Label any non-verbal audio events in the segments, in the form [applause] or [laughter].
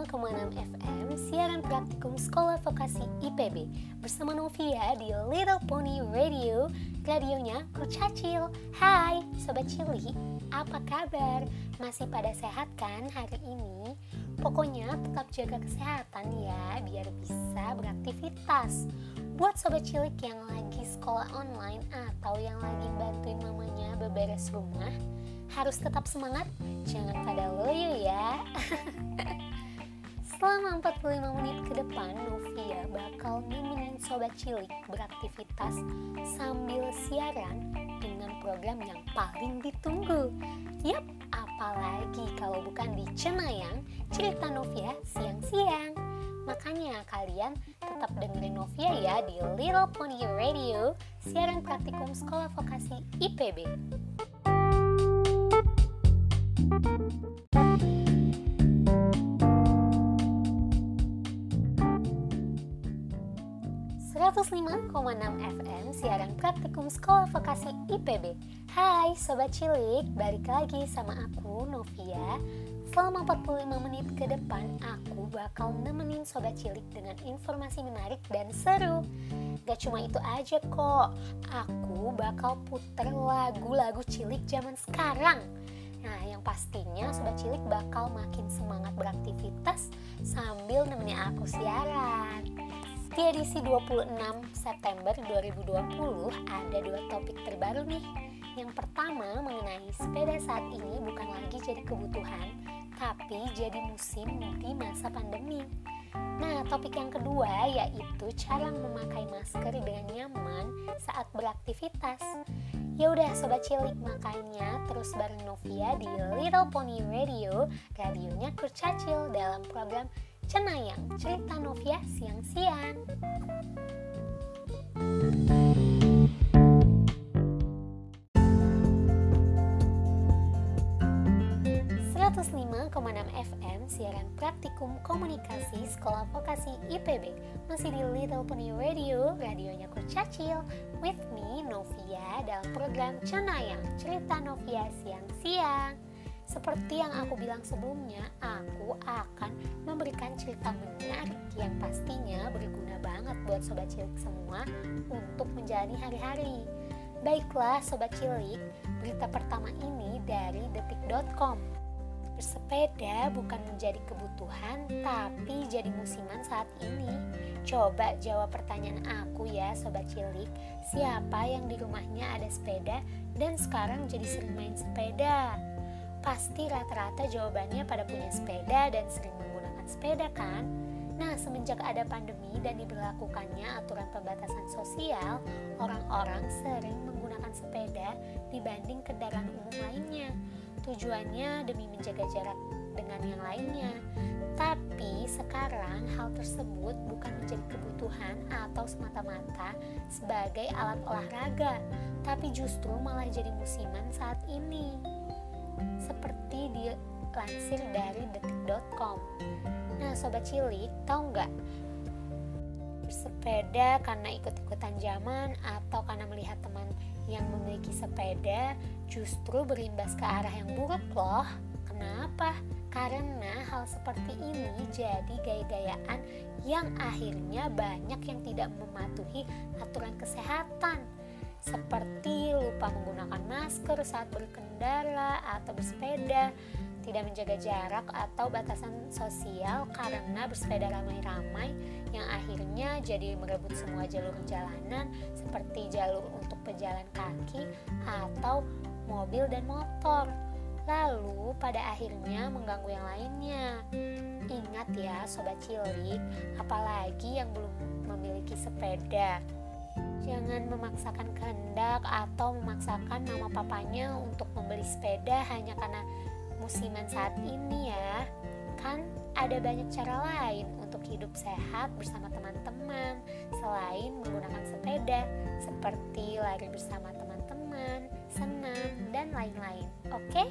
FM siaran praktikum Sekolah Vokasi IPB bersama Novia di Little Pony Radio, radionya Kucacil. Hai Sobat Cili, apa kabar? Masih pada sehat kan hari ini? Pokoknya tetap jaga kesehatan ya biar bisa beraktivitas. Buat Sobat Cilik yang lagi sekolah online atau yang lagi bantuin mamanya beberes rumah, harus tetap semangat, jangan pada loyo ya. [laughs] Selama 45 menit ke depan, Novia bakal nemenin Sobat Cilik beraktivitas sambil siaran dengan program yang paling ditunggu. Yap, apalagi kalau bukan di Cenayang, cerita Novia siang-siang. Makanya kalian tetap dengerin Novia ya di Little Pony Radio, siaran praktikum sekolah vokasi IPB. 105,6 FM siaran praktikum sekolah vokasi IPB Hai Sobat Cilik, balik lagi sama aku Novia. Selama 45 menit ke depan aku bakal nemenin Sobat Cilik dengan informasi menarik dan seru. Gak cuma itu aja kok, aku bakal puter lagu-lagu cilik zaman sekarang. Nah, yang pastinya Sobat Cilik bakal makin semangat beraktivitas sambil nemenin aku siaran. Di edisi 26 September 2020 ada dua topik terbaru nih. Yang pertama mengenai sepeda saat ini bukan lagi jadi kebutuhan, tapi jadi musim di masa pandemi. Nah, topik yang kedua yaitu cara memakai masker dengan nyaman saat beraktivitas. Ya udah sobat cilik makanya terus bareng Novia di Little Pony Radio, radionya kurcacil dalam program Cenayang, cerita Novia siang-siang. FM siaran praktikum komunikasi Sekolah Vokasi IPB masih di Little Pony Radio, radionya Kurcacil with me Novia dalam program Cenayang, cerita Novia siang-siang. Seperti yang aku bilang sebelumnya, aku akan memberikan cerita menarik yang pastinya berguna banget buat sobat cilik semua untuk menjalani hari-hari. Baiklah sobat cilik, berita pertama ini dari detik.com. Bersepeda bukan menjadi kebutuhan, tapi jadi musiman saat ini. Coba jawab pertanyaan aku ya sobat cilik, siapa yang di rumahnya ada sepeda dan sekarang jadi sering main sepeda? Pasti rata-rata jawabannya pada punya sepeda dan sering sepeda kan? Nah, semenjak ada pandemi dan diberlakukannya aturan pembatasan sosial, orang-orang sering menggunakan sepeda dibanding kendaraan umum lainnya. Tujuannya demi menjaga jarak dengan yang lainnya. Tapi sekarang hal tersebut bukan menjadi kebutuhan atau semata-mata sebagai alat olahraga, tapi justru malah jadi musiman saat ini seperti dilansir dari detik.com. Nah, sobat cilik, tahu nggak bersepeda karena ikut-ikutan zaman atau karena melihat teman yang memiliki sepeda justru berimbas ke arah yang buruk loh. Kenapa? Karena hal seperti ini jadi gaya-gayaan yang akhirnya banyak yang tidak mematuhi aturan kesehatan seperti lupa menggunakan masker saat berkendara atau bersepeda, tidak menjaga jarak atau batasan sosial karena bersepeda ramai-ramai yang akhirnya jadi merebut semua jalur jalanan seperti jalur untuk pejalan kaki atau mobil dan motor. Lalu pada akhirnya mengganggu yang lainnya. Ingat ya sobat cilik, apalagi yang belum memiliki sepeda. Jangan memaksakan kehendak atau memaksakan mama papanya untuk membeli sepeda hanya karena musiman saat ini ya. Kan ada banyak cara lain untuk hidup sehat bersama teman-teman selain menggunakan sepeda seperti lari bersama teman-teman, senam, dan lain-lain. Oke?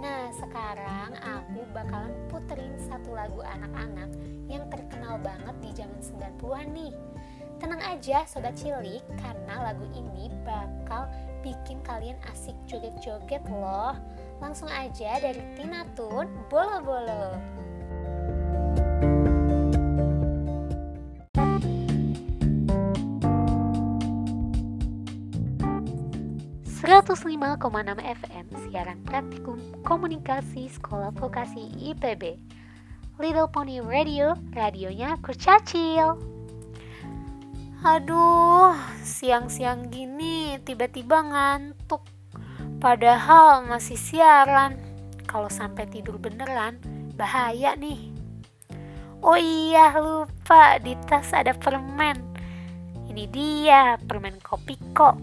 Nah, sekarang aku bakalan puterin satu lagu anak-anak yang terkenal banget di zaman 90-an nih Tenang aja sobat cilik karena lagu ini bakal bikin kalian asik joget-joget loh. Langsung aja dari Tina Tun, Bolo Bolo. ...105,6 FM siaran praktikum komunikasi sekolah vokasi IPB Little Pony Radio, radionya kurcacil. Aduh, siang-siang gini tiba-tiba ngantuk. Padahal masih siaran Kalau sampai tidur beneran, bahaya nih Oh iya, lupa di tas ada permen Ini dia, permen kopi kok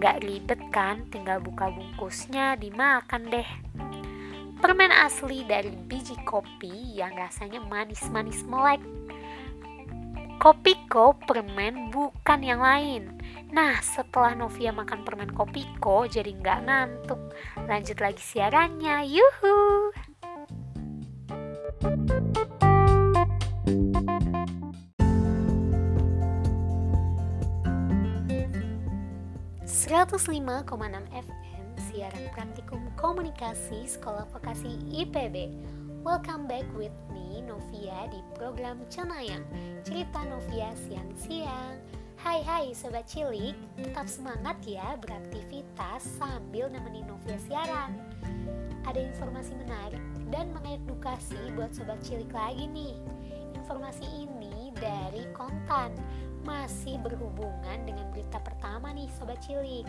Gak ribet kan, tinggal buka bungkusnya, dimakan deh. Permen asli dari biji kopi yang rasanya manis-manis melek. Kopiko permen bukan yang lain. Nah, setelah Novia makan permen Kopiko jadi nggak ngantuk. Lanjut lagi siarannya, yuhu! 105,6 FM siaran praktikum komunikasi Sekolah Vokasi IPB. Welcome back with me Novia di program Cenayang. Cerita Novia siang-siang. Hai hai sobat cilik, tetap semangat ya beraktivitas sambil nemenin Novia siaran. Ada informasi menarik dan mengedukasi buat sobat cilik lagi nih. Informasi ini dari Kontan masih berhubungan dengan berita pertama nih Sobat Cilik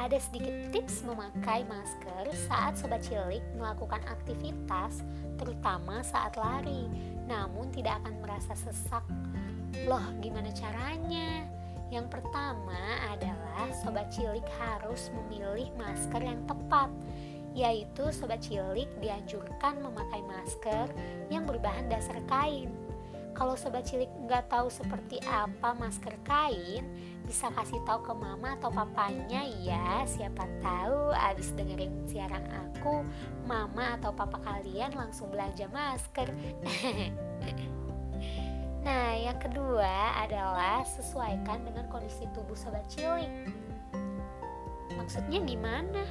ada sedikit tips memakai masker saat Sobat Cilik melakukan aktivitas terutama saat lari. Namun tidak akan merasa sesak. Loh gimana caranya? Yang pertama adalah Sobat Cilik harus memilih masker yang tepat yaitu Sobat Cilik dianjurkan memakai masker yang berbahan dasar kain kalau sobat cilik nggak tahu seperti apa masker kain, bisa kasih tahu ke mama atau papanya ya. Siapa tahu abis dengerin siaran aku, mama atau papa kalian langsung belanja masker. [laughs] nah, yang kedua adalah sesuaikan dengan kondisi tubuh sobat cilik. Maksudnya gimana?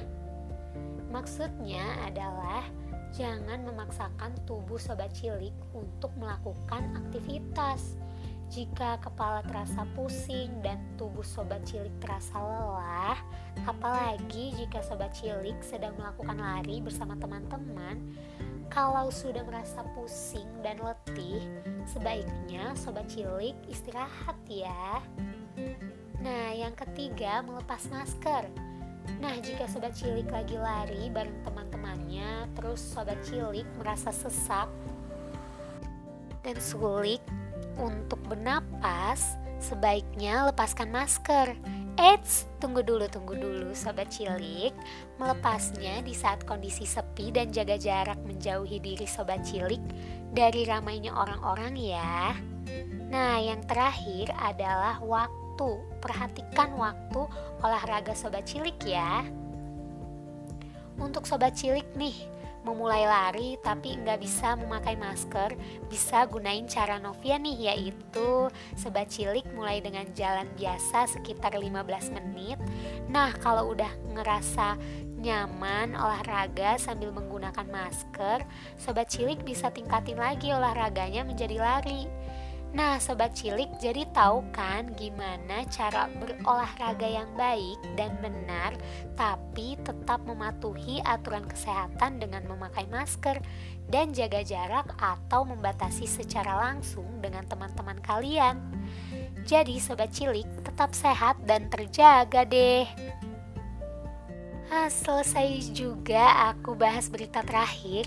Maksudnya adalah Jangan memaksakan tubuh sobat cilik untuk melakukan aktivitas. Jika kepala terasa pusing dan tubuh sobat cilik terasa lelah, apalagi jika sobat cilik sedang melakukan lari bersama teman-teman, kalau sudah merasa pusing dan letih, sebaiknya sobat cilik istirahat ya. Nah, yang ketiga, melepas masker. Nah, jika sobat cilik lagi lari bareng teman-temannya, terus sobat cilik merasa sesak dan sulit untuk bernapas, sebaiknya lepaskan masker. Eits, tunggu dulu, tunggu dulu sobat cilik. Melepasnya di saat kondisi sepi dan jaga jarak menjauhi diri sobat cilik dari ramainya orang-orang ya. Nah, yang terakhir adalah waktu waktu. Perhatikan waktu olahraga sobat cilik ya. Untuk sobat cilik nih, memulai lari tapi nggak bisa memakai masker, bisa gunain cara Novia nih yaitu sobat cilik mulai dengan jalan biasa sekitar 15 menit. Nah, kalau udah ngerasa nyaman olahraga sambil menggunakan masker, sobat cilik bisa tingkatin lagi olahraganya menjadi lari. Nah, sobat cilik, jadi tahu kan gimana cara berolahraga yang baik dan benar, tapi tetap mematuhi aturan kesehatan dengan memakai masker dan jaga jarak atau membatasi secara langsung dengan teman-teman kalian. Jadi, sobat cilik, tetap sehat dan terjaga deh. Nah, selesai juga aku bahas berita terakhir.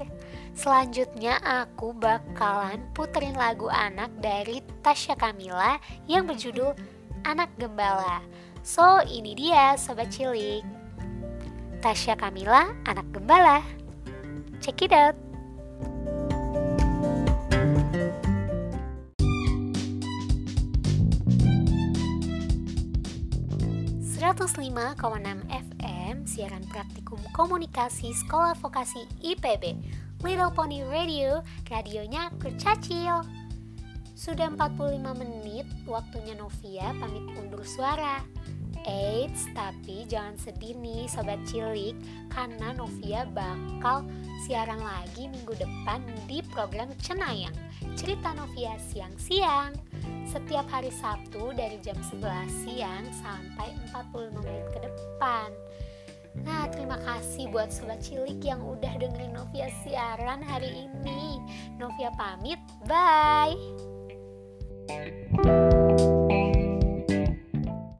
Selanjutnya aku bakalan puterin lagu anak dari Tasya Kamila yang berjudul Anak Gembala. So, ini dia Sobat Cilik. Tasya Kamila, Anak Gembala. Check it out. FM siaran praktikum komunikasi Sekolah Vokasi IPB Little Pony Radio, radionya kurcacil. Sudah 45 menit, waktunya Novia pamit undur suara. Eits, tapi jangan sedih nih sobat cilik karena Novia bakal siaran lagi minggu depan di program Cenayang Cerita Novia siang-siang Setiap hari Sabtu dari jam 11 siang sampai 45 menit ke depan terima kasih buat sobat cilik yang udah dengerin Novia siaran hari ini. Novia pamit, bye.